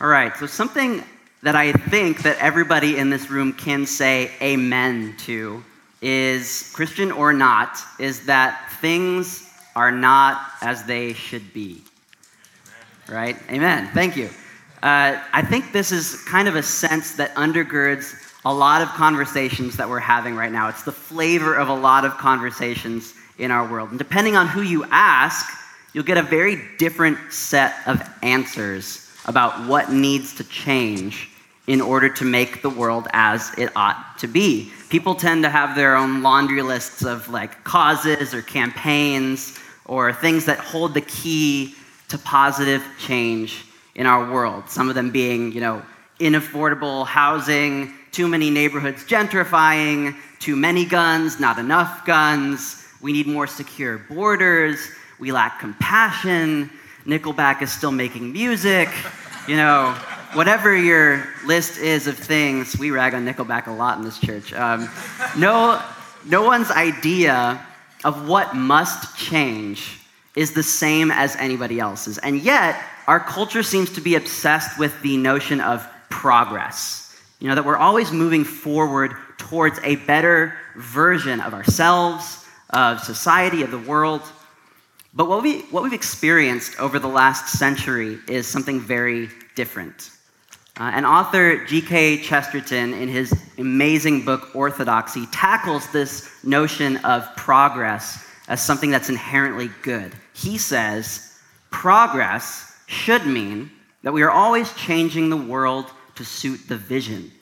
All right, so something that I think that everybody in this room can say amen to is Christian or not, is that things are not as they should be. Right? Amen. Thank you. Uh, I think this is kind of a sense that undergirds a lot of conversations that we're having right now. It's the flavor of a lot of conversations in our world. And depending on who you ask, you'll get a very different set of answers about what needs to change in order to make the world as it ought to be. People tend to have their own laundry lists of like causes or campaigns or things that hold the key to positive change in our world. Some of them being, you know, inaffordable housing, too many neighborhoods gentrifying, too many guns, not enough guns, we need more secure borders, we lack compassion, Nickelback is still making music, you know, whatever your list is of things, we rag on Nickelback a lot in this church. Um, no, no one's idea of what must change is the same as anybody else's. And yet, our culture seems to be obsessed with the notion of progress. You know, that we're always moving forward towards a better version of ourselves, of society, of the world. But what, we, what we've experienced over the last century is something very different. Uh, and author G.K. Chesterton, in his amazing book Orthodoxy, tackles this notion of progress as something that's inherently good. He says, progress should mean that we are always changing the world to suit the vision.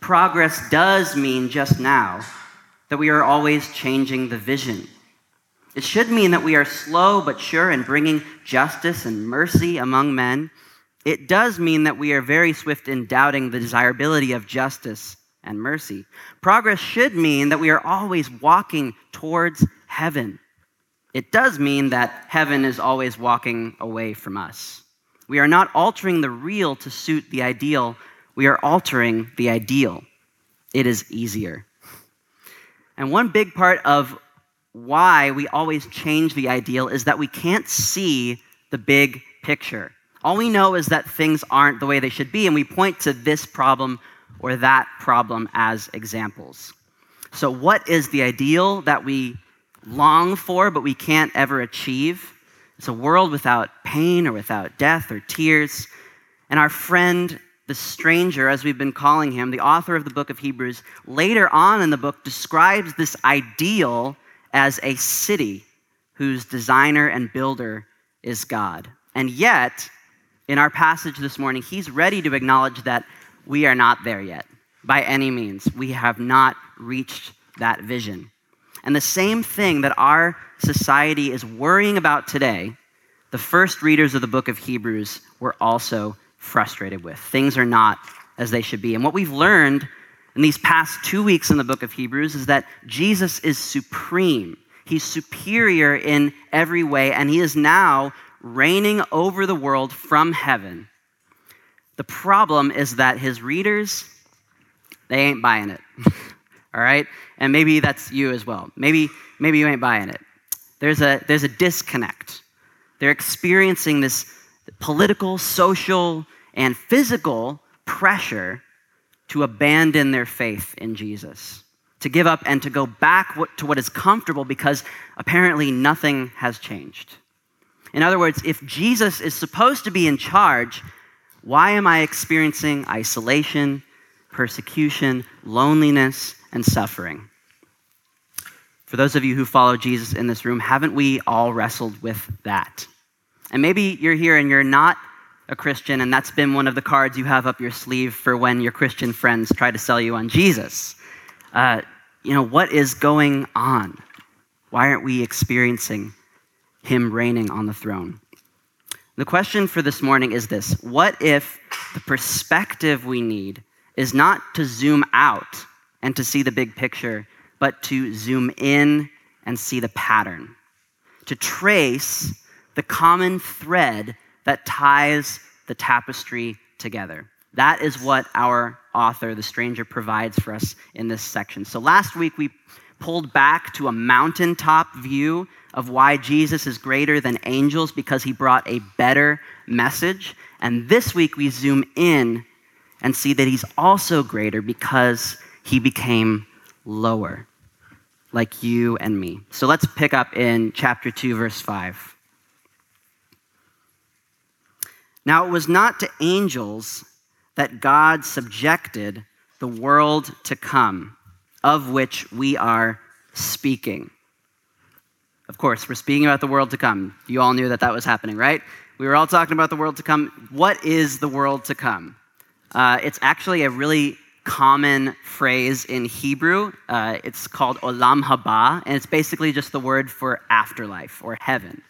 Progress does mean just now that we are always changing the vision. It should mean that we are slow but sure in bringing justice and mercy among men. It does mean that we are very swift in doubting the desirability of justice and mercy. Progress should mean that we are always walking towards heaven. It does mean that heaven is always walking away from us. We are not altering the real to suit the ideal, we are altering the ideal. It is easier. And one big part of why we always change the ideal is that we can't see the big picture. All we know is that things aren't the way they should be, and we point to this problem or that problem as examples. So, what is the ideal that we long for but we can't ever achieve? It's a world without pain or without death or tears. And our friend, the stranger, as we've been calling him, the author of the book of Hebrews, later on in the book describes this ideal as a city whose designer and builder is God. And yet, in our passage this morning, he's ready to acknowledge that we are not there yet by any means. We have not reached that vision. And the same thing that our society is worrying about today, the first readers of the book of Hebrews were also frustrated with. Things are not as they should be. And what we've learned in these past two weeks in the book of Hebrews is that Jesus is supreme. He's superior in every way, and he is now reigning over the world from heaven. The problem is that his readers, they ain't buying it. All right? And maybe that's you as well. Maybe, maybe you ain't buying it. There's a, there's a disconnect. They're experiencing this political, social, and physical pressure to abandon their faith in Jesus, to give up and to go back to what is comfortable because apparently nothing has changed. In other words, if Jesus is supposed to be in charge, why am I experiencing isolation, persecution, loneliness, and suffering? For those of you who follow Jesus in this room, haven't we all wrestled with that? And maybe you're here and you're not a Christian, and that's been one of the cards you have up your sleeve for when your Christian friends try to sell you on Jesus. Uh, you know, what is going on? Why aren't we experiencing Him reigning on the throne? The question for this morning is this What if the perspective we need is not to zoom out and to see the big picture, but to zoom in and see the pattern, to trace the common thread that ties the tapestry together. That is what our author, the stranger, provides for us in this section. So last week we pulled back to a mountaintop view of why Jesus is greater than angels because he brought a better message. And this week we zoom in and see that he's also greater because he became lower, like you and me. So let's pick up in chapter 2, verse 5. Now it was not to angels that God subjected the world to come, of which we are speaking. Of course, we're speaking about the world to come. You all knew that that was happening, right? We were all talking about the world to come. What is the world to come? Uh, it's actually a really common phrase in Hebrew. Uh, it's called olam haba, and it's basically just the word for afterlife or heaven.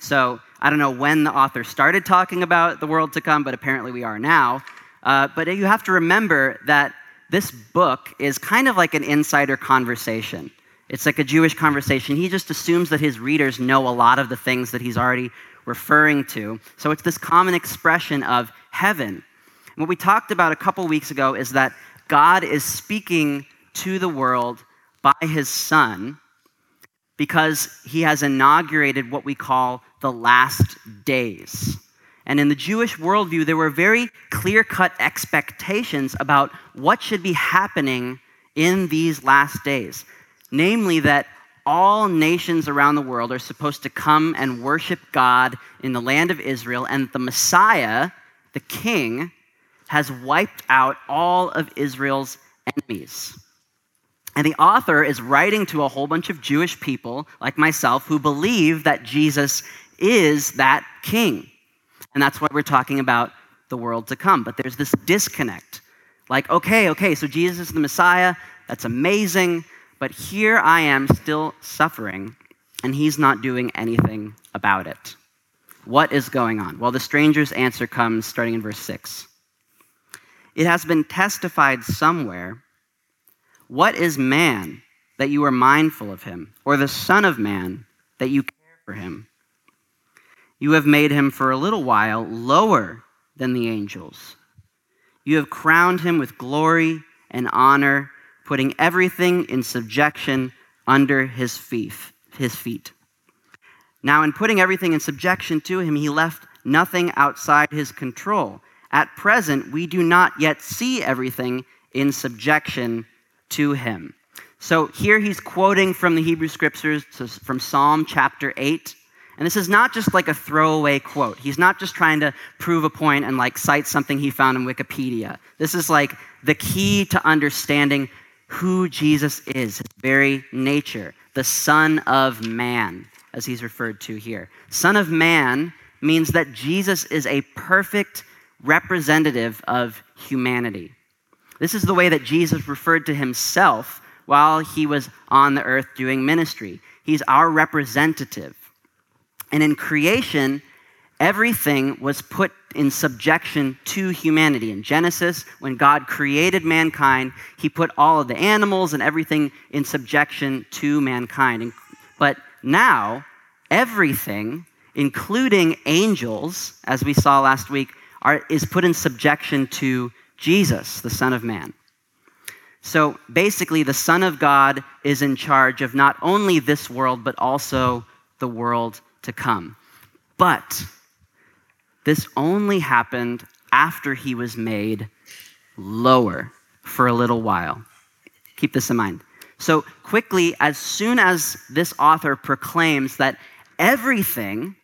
So I don't know when the author started talking about the world to come, but apparently we are now. Uh, but you have to remember that this book is kind of like an insider conversation. It's like a Jewish conversation. He just assumes that his readers know a lot of the things that he's already referring to. So it's this common expression of heaven. And what we talked about a couple weeks ago is that God is speaking to the world by his son because he has inaugurated what we call the last days. And in the Jewish worldview, there were very clear cut expectations about what should be happening in these last days namely that all nations around the world are supposed to come and worship God in the land of Israel, and the Messiah, the king, has wiped out all of Israel's enemies. And the author is writing to a whole bunch of Jewish people, like myself, who believe that Jesus is that king. And that's why we're talking about the world to come. But there's this disconnect. Like, okay, okay, so Jesus is the Messiah. That's amazing. But here I am still suffering, and he's not doing anything about it. What is going on? Well, the stranger's answer comes starting in verse 6. It has been testified somewhere What is man that you are mindful of him, or the Son of Man that you care for him? You have made him for a little while lower than the angels. You have crowned him with glory and honor putting everything in subjection under his feet, his feet. Now, in putting everything in subjection to him, he left nothing outside his control. At present, we do not yet see everything in subjection to him. So here he's quoting from the Hebrew scriptures, from Psalm chapter 8. And this is not just like a throwaway quote. He's not just trying to prove a point and like cite something he found in Wikipedia. This is like the key to understanding who Jesus is, his very nature, the Son of Man, as he's referred to here. Son of Man means that Jesus is a perfect representative of humanity. This is the way that Jesus referred to himself while he was on the earth doing ministry. He's our representative. And in creation, everything was put in subjection to humanity. In Genesis, when God created mankind, he put all of the animals and everything in subjection to mankind. But now, everything, including angels, as we saw last week, are, is put in subjection to Jesus, the Son of Man. So basically, the Son of God is in charge of not only this world, but also the world to come. But this only happened after he was made lower for a little while. Keep this in mind. So, quickly, as soon as this author proclaims that everything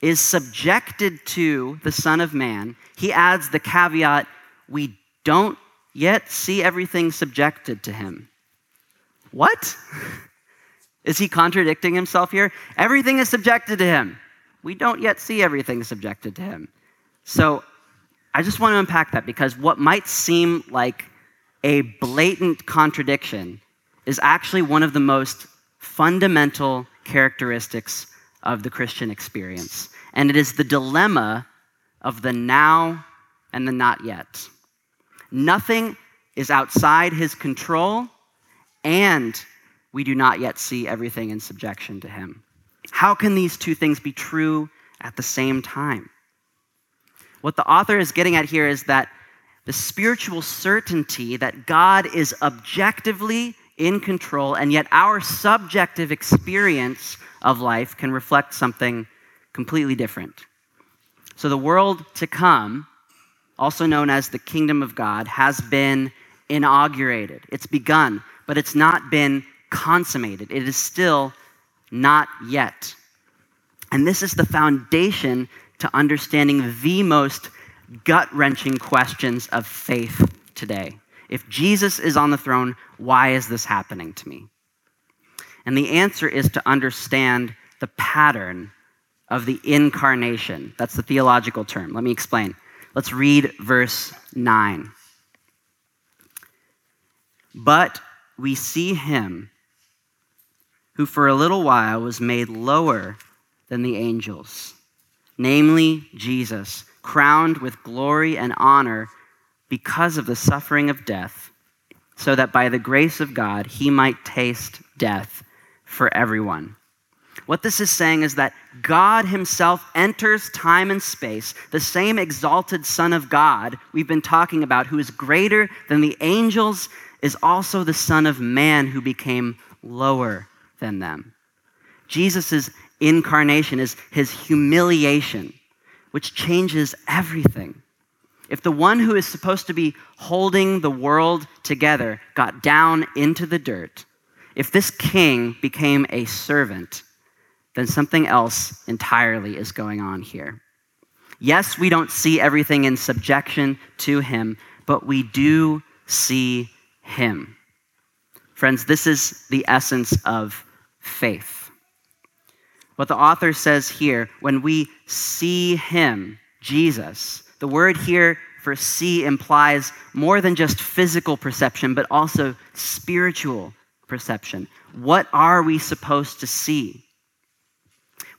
is subjected to the Son of Man, he adds the caveat we don't yet see everything subjected to him. What? Is he contradicting himself here? Everything is subjected to him we don't yet see everything subjected to him. So I just want to unpack that because what might seem like a blatant contradiction is actually one of the most fundamental characteristics of the Christian experience. And it is the dilemma of the now and the not yet. Nothing is outside his control, and we do not yet see everything in subjection to him. How can these two things be true at the same time? What the author is getting at here is that the spiritual certainty that God is objectively in control, and yet our subjective experience of life can reflect something completely different. So, the world to come, also known as the kingdom of God, has been inaugurated. It's begun, but it's not been consummated. It is still not yet. And this is the foundation to understanding the most gut wrenching questions of faith today. If Jesus is on the throne, why is this happening to me? And the answer is to understand the pattern of the incarnation. That's the theological term. Let me explain. Let's read verse 9. But we see him who for a little while was made lower than the angels, namely Jesus, crowned with glory and honor because of the suffering of death, so that by the grace of God he might taste death for everyone. What this is saying is that God Himself enters time and space, the same exalted Son of God we've been talking about, who is greater than the angels, is also the Son of Man who became lower than them. Jesus' incarnation is His humiliation, which changes everything. If the one who is supposed to be holding the world together got down into the dirt, if this king became a servant, then something else entirely is going on here. Yes, we don't see everything in subjection to him, but we do see him. Friends, this is the essence of faith. What the author says here, when we see him, Jesus, the word here for see implies more than just physical perception, but also spiritual perception. What are we supposed to see?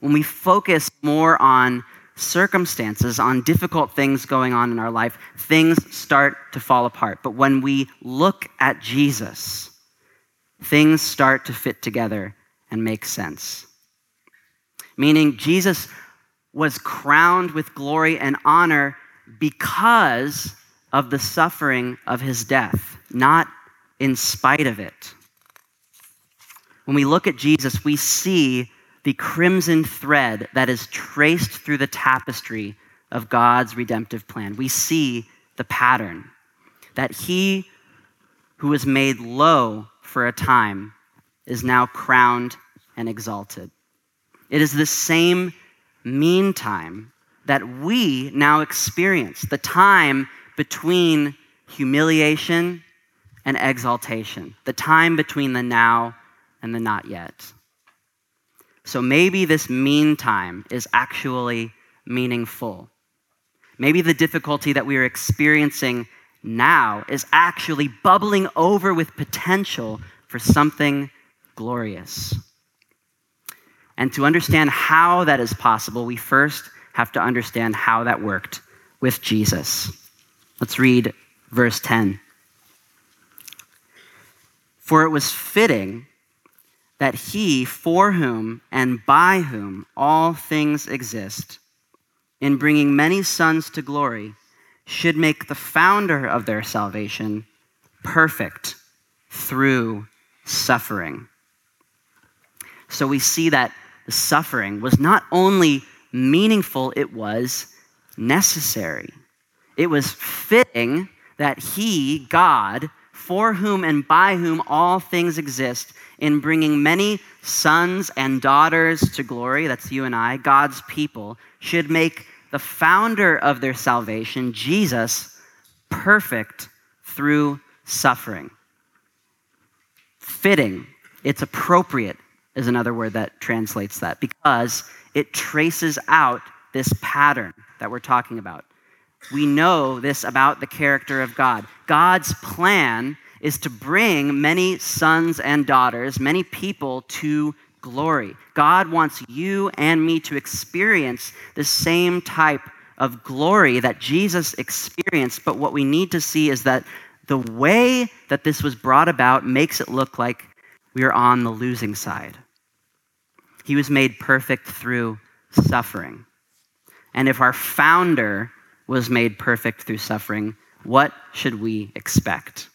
When we focus more on circumstances, on difficult things going on in our life, things start to fall apart. But when we look at Jesus, things start to fit together and make sense. Meaning, Jesus was crowned with glory and honor because of the suffering of his death, not in spite of it. When we look at Jesus, we see the crimson thread that is traced through the tapestry of God's redemptive plan. We see the pattern that he who was made low for a time is now crowned and exalted. It is the same meantime that we now experience the time between humiliation and exaltation, the time between the now and the not yet. So maybe this meantime is actually meaningful. Maybe the difficulty that we are experiencing now is actually bubbling over with potential for something glorious. And to understand how that is possible, we first have to understand how that worked with Jesus. Let's read verse 10. For it was fitting that he, for whom and by whom all things exist, in bringing many sons to glory, should make the founder of their salvation perfect through suffering. So we see that the suffering was not only meaningful, it was necessary. It was fitting that he, God, for whom and by whom all things exist, in bringing many sons and daughters to glory, that's you and I, God's people, should make the founder of their salvation, Jesus, perfect through suffering. Fitting, it's appropriate, is another word that translates that, because it traces out this pattern that we're talking about we know this about the character of God. God's plan is to bring many sons and daughters, many people to glory. God wants you and me to experience the same type of glory that Jesus experienced, but what we need to see is that the way that this was brought about makes it look like we are on the losing side. He was made perfect through suffering. And if our founder was made perfect through suffering, what should we expect?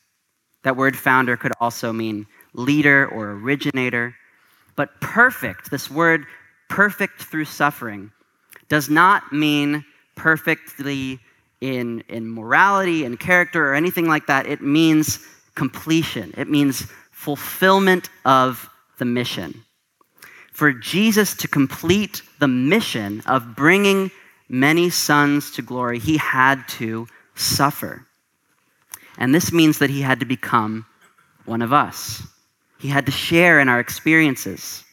That word founder could also mean leader or originator. But perfect, this word perfect through suffering, does not mean perfectly in, in morality and character or anything like that. It means completion, it means fulfillment of the mission. For Jesus to complete the mission of bringing many sons to glory, he had to suffer. And this means that he had to become one of us. He had to share in our experiences,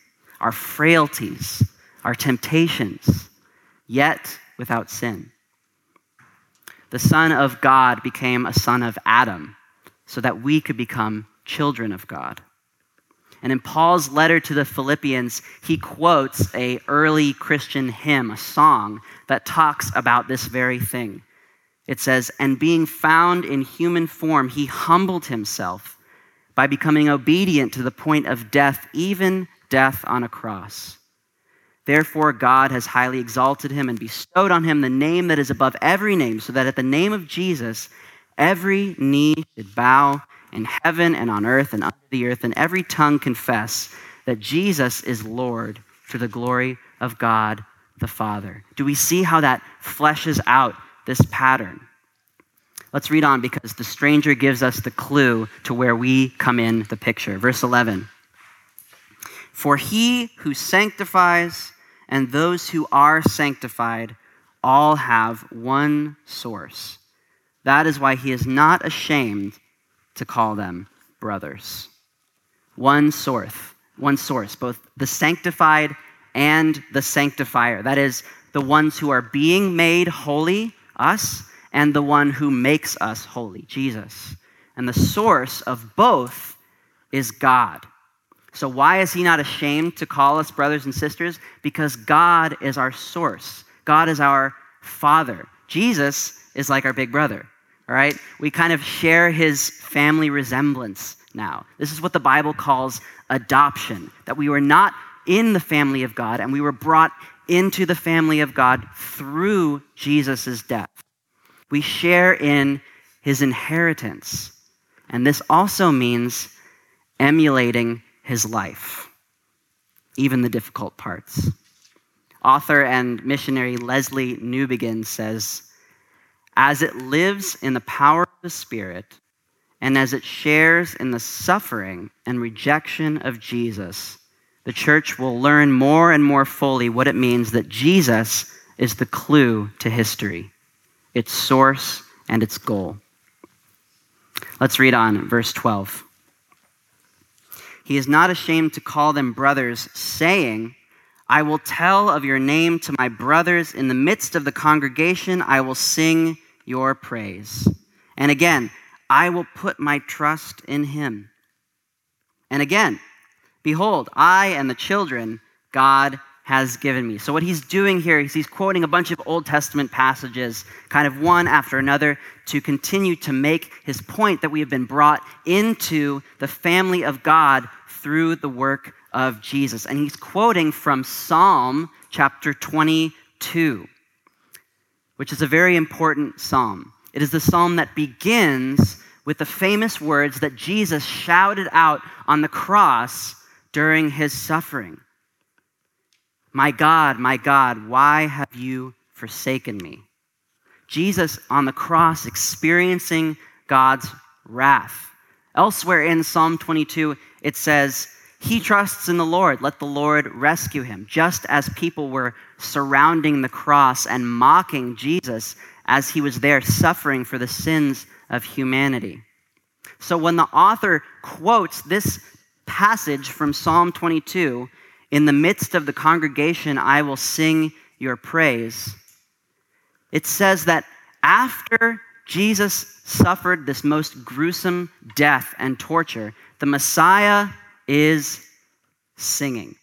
our frailties, our temptations, yet without sin. The Son of God became a son of Adam so that we could become children of God. And in Paul's letter to the Philippians, he quotes a early Christian hymn, a song that talks about this very thing. It says, "And being found in human form, he humbled himself by becoming obedient to the point of death, even death on a cross. Therefore, God has highly exalted him and bestowed on him the name that is above every name, so that at the name of Jesus, every knee should bow in heaven and on earth and under the earth, and every tongue confess that Jesus is Lord to the glory of God the Father. Do we see how that fleshes out this pattern? Let's read on because the stranger gives us the clue to where we come in the picture. Verse 11 For he who sanctifies and those who are sanctified all have one source. That is why he is not ashamed to call them brothers. One source, one source, both the sanctified and the sanctifier. That is, the ones who are being made holy, us, and the one who makes us holy, Jesus. And the source of both is God. So, why is he not ashamed to call us brothers and sisters? Because God is our source, God is our Father. Jesus is like our big brother, all right? We kind of share his family resemblance now. This is what the Bible calls adoption, that we were not in the family of God and we were brought into the family of God through Jesus' death. We share in his inheritance. And this also means emulating his life, even the difficult parts. Author and missionary Lesslie Newbigin says, As it lives in the power of the Spirit, and as it shares in the suffering and rejection of Jesus, the church will learn more and more fully what it means that Jesus is the clue to history its source, and its goal. Let's read on, verse 12. He is not ashamed to call them brothers, saying, I will tell of your name to my brothers. In the midst of the congregation, I will sing your praise. And again, I will put my trust in him. And again, behold, I and the children God has given me. So, what he's doing here is he's quoting a bunch of Old Testament passages, kind of one after another, to continue to make his point that we have been brought into the family of God through the work of Jesus. And he's quoting from Psalm chapter 22, which is a very important psalm. It is the psalm that begins with the famous words that Jesus shouted out on the cross during his suffering. My God, my God, why have you forsaken me? Jesus on the cross experiencing God's wrath. Elsewhere in Psalm 22, it says, He trusts in the Lord. Let the Lord rescue him. Just as people were surrounding the cross and mocking Jesus as he was there suffering for the sins of humanity. So when the author quotes this passage from Psalm 22, in the midst of the congregation, I will sing your praise. It says that after Jesus suffered this most gruesome death and torture, the Messiah is singing.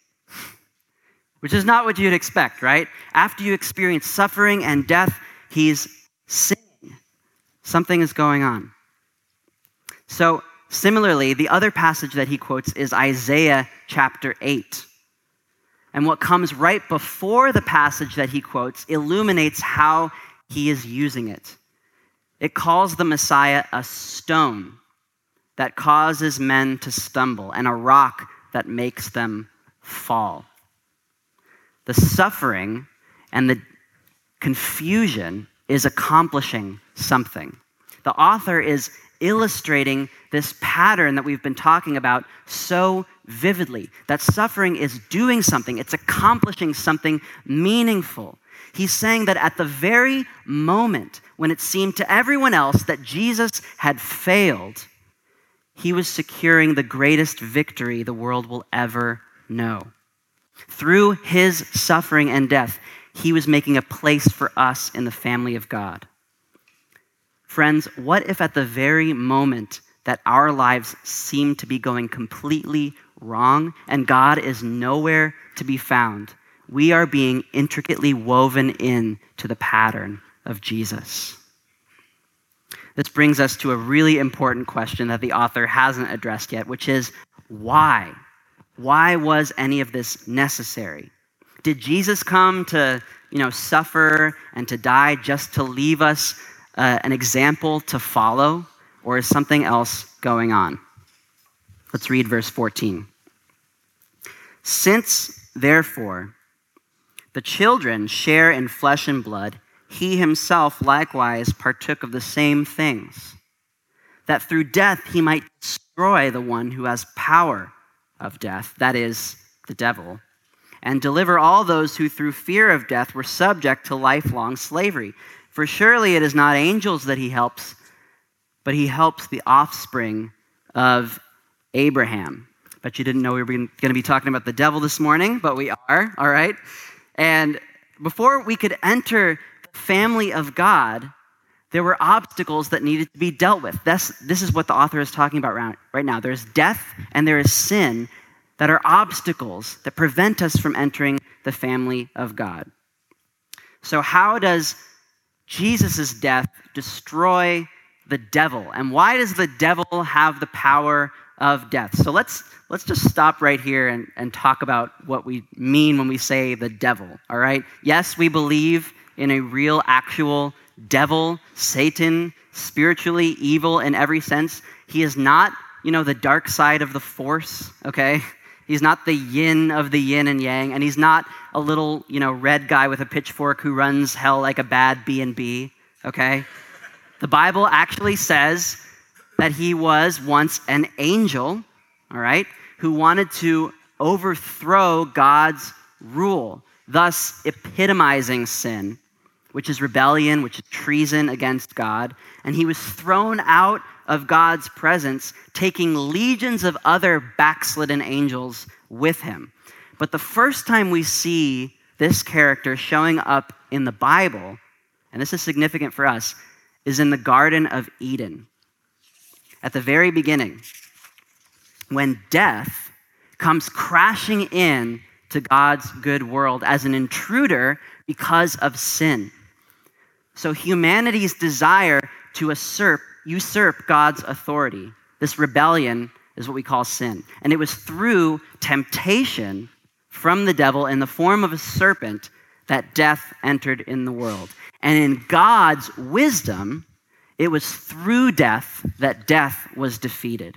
Which is not what you'd expect, right? After you experience suffering and death, he's singing. Something is going on. So, similarly, the other passage that he quotes is Isaiah chapter 8. And what comes right before the passage that he quotes illuminates how he is using it. It calls the Messiah a stone that causes men to stumble and a rock that makes them fall. The suffering and the confusion is accomplishing something. The author is illustrating this pattern that we've been talking about so vividly that suffering is doing something, it's accomplishing something meaningful. He's saying that at the very moment when it seemed to everyone else that Jesus had failed, he was securing the greatest victory the world will ever know. Through his suffering and death, he was making a place for us in the family of God. Friends, what if at the very moment that our lives seem to be going completely wrong and God is nowhere to be found, we are being intricately woven in to the pattern of Jesus? This brings us to a really important question that the author hasn't addressed yet, which is why? Why was any of this necessary? Did Jesus come to, you know, suffer and to die just to leave us uh, an example to follow, or is something else going on? Let's read verse 14. Since, therefore, the children share in flesh and blood, he himself likewise partook of the same things, that through death he might destroy the one who has power of death, that is, the devil, and deliver all those who through fear of death were subject to lifelong slavery. For surely it is not angels that he helps, but he helps the offspring of Abraham. But you didn't know we were going to be talking about the devil this morning, but we are, all right? And before we could enter family of God, there were obstacles that needed to be dealt with. This, this is what the author is talking about right, right now. There's death and there is sin that are obstacles that prevent us from entering the family of God. So, how does Jesus' death destroy the devil? And why does the devil have the power of death? So, let's, let's just stop right here and, and talk about what we mean when we say the devil, all right? Yes, we believe in a real, actual devil, Satan, spiritually evil in every sense. He is not, you know, the dark side of the force, okay? He's not the yin of the yin and yang, and he's not a little, you know, red guy with a pitchfork who runs hell like a bad B&B, okay? The Bible actually says that he was once an angel, all right, who wanted to overthrow God's rule, thus epitomizing sin which is rebellion, which is treason against God. And he was thrown out of God's presence, taking legions of other backslidden angels with him. But the first time we see this character showing up in the Bible, and this is significant for us, is in the Garden of Eden. At the very beginning, when death comes crashing in to God's good world as an intruder because of sin. So humanity's desire to usurp, usurp God's authority, this rebellion is what we call sin. And it was through temptation from the devil in the form of a serpent that death entered in the world. And in God's wisdom, it was through death that death was defeated.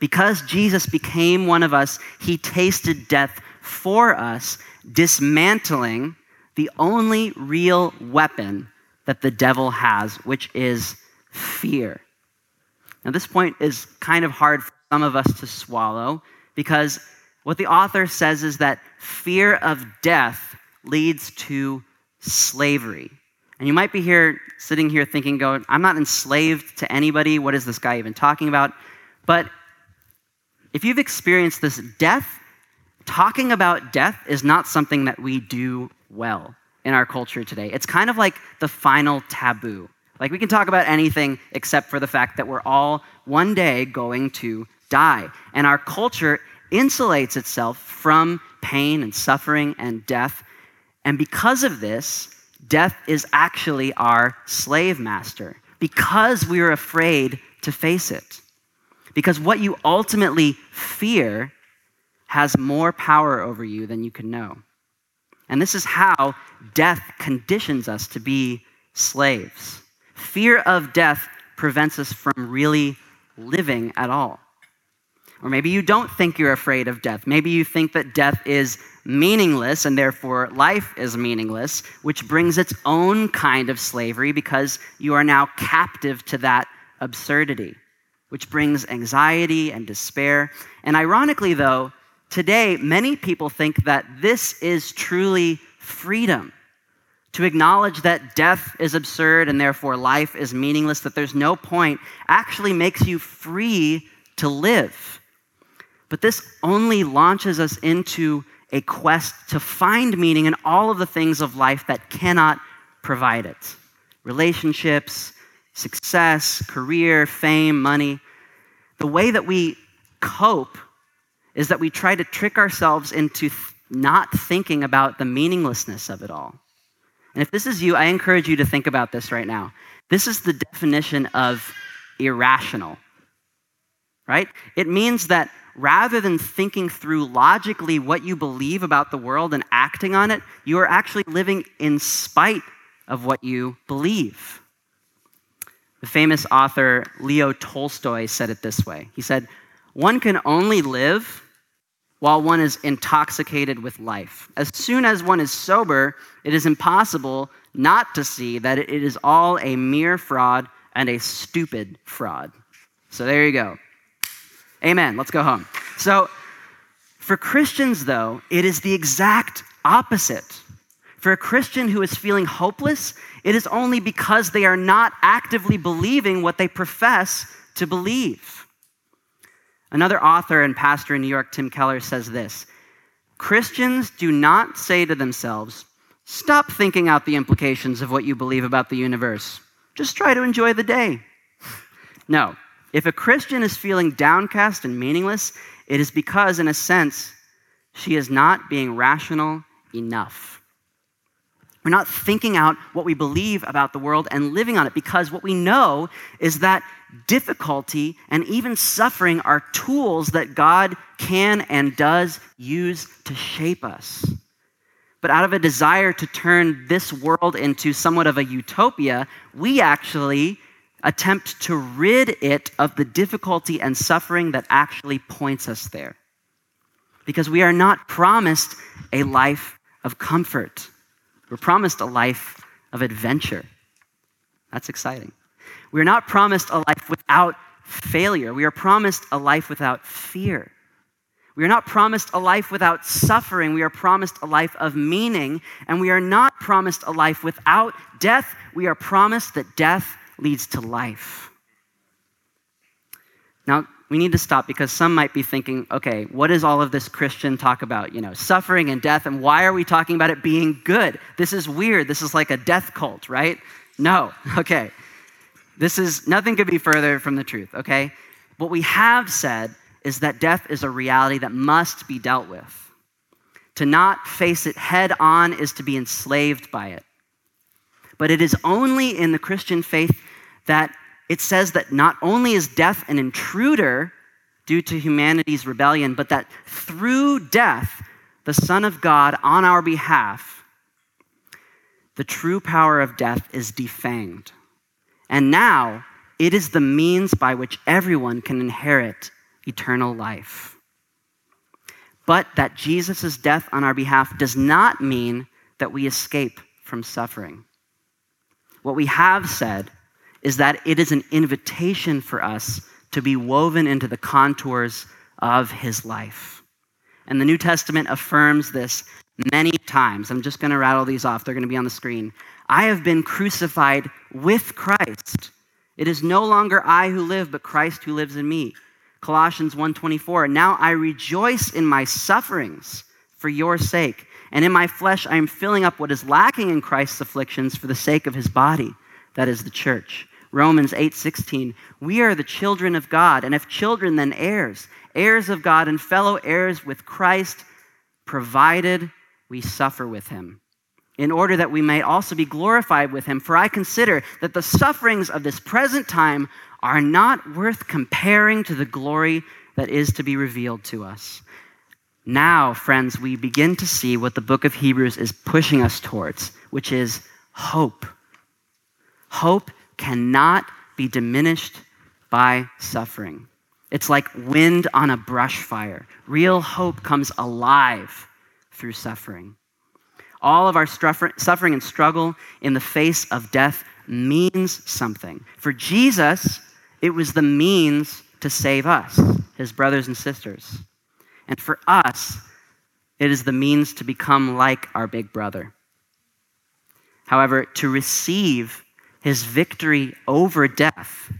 Because Jesus became one of us, he tasted death for us, dismantling the only real weapon that the devil has, which is fear. Now, this point is kind of hard for some of us to swallow because what the author says is that fear of death leads to slavery. And you might be here, sitting here thinking, going, I'm not enslaved to anybody. What is this guy even talking about? But if you've experienced this, death, talking about death is not something that we do well in our culture today. It's kind of like the final taboo. Like we can talk about anything except for the fact that we're all one day going to die. And our culture insulates itself from pain and suffering and death. And because of this, death is actually our slave master because we are afraid to face it. Because what you ultimately fear has more power over you than you can know. And this is how death conditions us to be slaves. Fear of death prevents us from really living at all. Or maybe you don't think you're afraid of death. Maybe you think that death is meaningless and therefore life is meaningless, which brings its own kind of slavery because you are now captive to that absurdity, which brings anxiety and despair. And ironically, though, today many people think that this is truly freedom. To acknowledge that death is absurd and therefore life is meaningless, that there's no point, actually makes you free to live. But this only launches us into a quest to find meaning in all of the things of life that cannot provide it relationships, success, career, fame, money. The way that we cope is that we try to trick ourselves into not thinking about the meaninglessness of it all. And if this is you, I encourage you to think about this right now. This is the definition of irrational, right? It means that rather than thinking through logically what you believe about the world and acting on it, you are actually living in spite of what you believe. The famous author Leo Tolstoy said it this way He said, One can only live while one is intoxicated with life. As soon as one is sober, it is impossible not to see that it is all a mere fraud and a stupid fraud. So there you go. Amen. Let's go home. So, for Christians, though, it is the exact opposite. For a Christian who is feeling hopeless, it is only because they are not actively believing what they profess to believe. Another author and pastor in New York, Tim Keller, says this Christians do not say to themselves, Stop thinking out the implications of what you believe about the universe. Just try to enjoy the day. no, if a Christian is feeling downcast and meaningless, it is because, in a sense, she is not being rational enough. We're not thinking out what we believe about the world and living on it because what we know is that difficulty and even suffering are tools that God can and does use to shape us. But out of a desire to turn this world into somewhat of a utopia, we actually attempt to rid it of the difficulty and suffering that actually points us there. Because we are not promised a life of comfort, we're promised a life of adventure. That's exciting. We're not promised a life without failure. We are promised a life without fear. We are not promised a life without suffering. We are promised a life of meaning. And we are not promised a life without death. We are promised that death leads to life. Now, we need to stop because some might be thinking, okay, what is all of this Christian talk about? You know, suffering and death, and why are we talking about it being good? This is weird. This is like a death cult, right? No, okay. This is nothing could be further from the truth, okay? What we have said is that death is a reality that must be dealt with. To not face it head on is to be enslaved by it. But it is only in the Christian faith that it says that not only is death an intruder due to humanity's rebellion, but that through death, the Son of God on our behalf, the true power of death is defanged. And now it is the means by which everyone can inherit eternal life. But that Jesus' death on our behalf does not mean that we escape from suffering. What we have said is that it is an invitation for us to be woven into the contours of his life. And the New Testament affirms this many times. I'm just going to rattle these off, they're going to be on the screen. I have been crucified with Christ. It is no longer I who live, but Christ who lives in me. Colossians 1:24. Now I rejoice in my sufferings for your sake and in my flesh, I am filling up what is lacking in Christ's afflictions for the sake of his body, that is the church. Romans 8:16 We are the children of God and if children then heirs heirs of God and fellow heirs with Christ provided we suffer with him in order that we may also be glorified with him for I consider that the sufferings of this present time are not worth comparing to the glory that is to be revealed to us now, friends, we begin to see what the book of Hebrews is pushing us towards, which is hope. Hope cannot be diminished by suffering. It's like wind on a brush fire. Real hope comes alive through suffering. All of our suffering and struggle in the face of death means something. For Jesus, it was the means to save us, his brothers and sisters. And for us, it is the means to become like our big brother. However, to receive his victory over death, we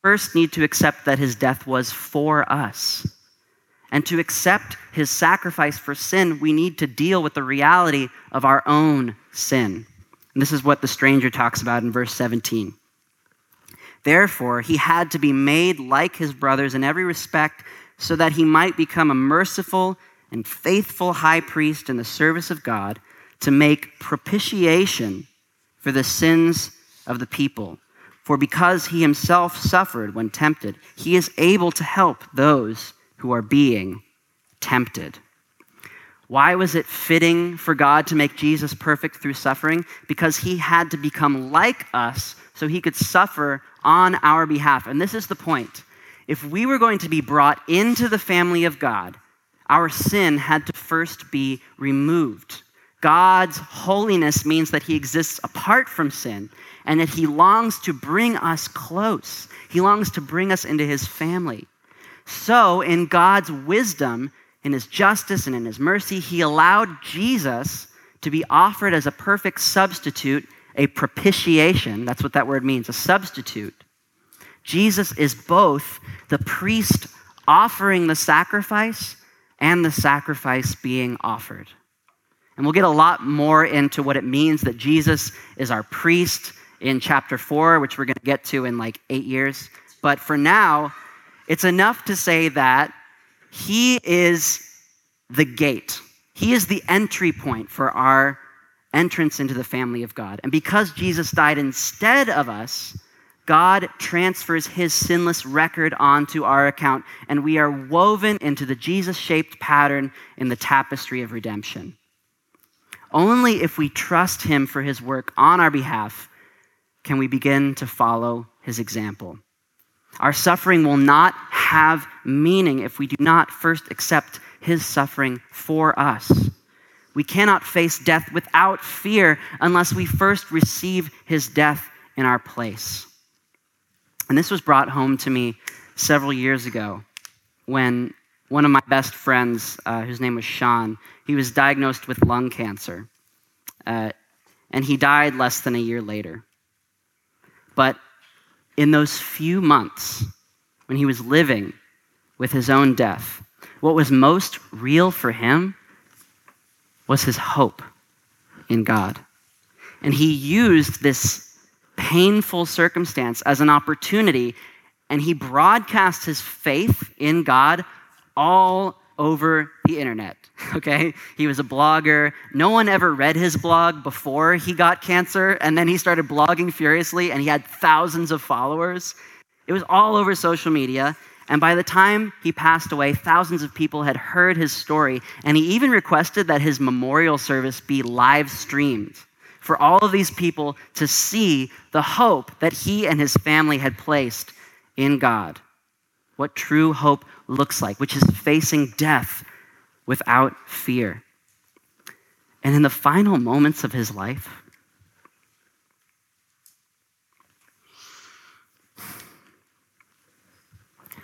first need to accept that his death was for us. And to accept his sacrifice for sin, we need to deal with the reality of our own sin. And this is what the stranger talks about in verse 17. Therefore, he had to be made like his brothers in every respect so that he might become a merciful and faithful high priest in the service of God to make propitiation for the sins of the people. For because he himself suffered when tempted, he is able to help those who are being tempted. Why was it fitting for God to make Jesus perfect through suffering? Because he had to become like us so he could suffer on our behalf. And this is the point. If we were going to be brought into the family of God, our sin had to first be removed. God's holiness means that he exists apart from sin and that he longs to bring us close. He longs to bring us into his family. So, in God's wisdom, in his justice, and in his mercy, he allowed Jesus to be offered as a perfect substitute, a propitiation. That's what that word means, a substitute. Jesus is both the priest offering the sacrifice and the sacrifice being offered. And we'll get a lot more into what it means that Jesus is our priest in chapter 4, which we're going to get to in like eight years. But for now, it's enough to say that he is the gate. He is the entry point for our entrance into the family of God. And because Jesus died instead of us, God transfers his sinless record onto our account, and we are woven into the Jesus shaped pattern in the tapestry of redemption. Only if we trust him for his work on our behalf can we begin to follow his example. Our suffering will not have meaning if we do not first accept his suffering for us. We cannot face death without fear unless we first receive his death in our place. And this was brought home to me several years ago when one of my best friends, uh, whose name was Sean, he was diagnosed with lung cancer. Uh, and he died less than a year later. But in those few months when he was living with his own death, what was most real for him was his hope in God. And he used this painful circumstance as an opportunity, and he broadcast his faith in God all over the internet. Okay? He was a blogger. No one ever read his blog before he got cancer, and then he started blogging furiously, and he had thousands of followers. It was all over social media. And by the time he passed away, thousands of people had heard his story, and he even requested that his memorial service be live streamed for all of these people to see the hope that he and his family had placed in God. What true hope looks like, which is facing death without fear. And in the final moments of his life,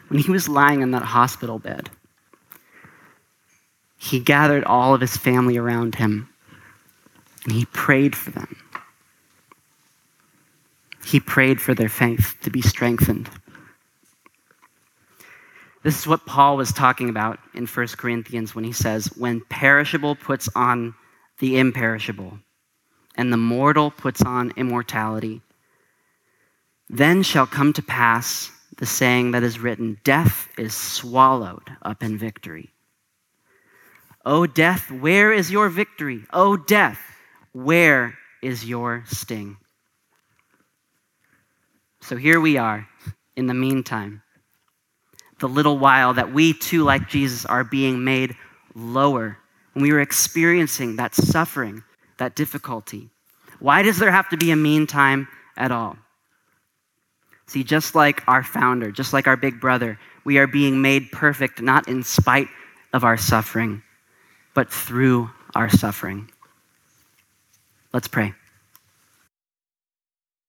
when he was lying in that hospital bed, he gathered all of his family around him and he prayed for them. He prayed for their faith to be strengthened. This is what Paul was talking about in 1 Corinthians when he says, When perishable puts on the imperishable, and the mortal puts on immortality, then shall come to pass the saying that is written Death is swallowed up in victory. O death, where is your victory? O death, where is your sting? So here we are in the meantime the little while that we too, like Jesus, are being made lower. When we are experiencing that suffering, that difficulty. Why does there have to be a meantime at all? See, just like our founder, just like our big brother, we are being made perfect not in spite of our suffering, but through our suffering. Let's pray.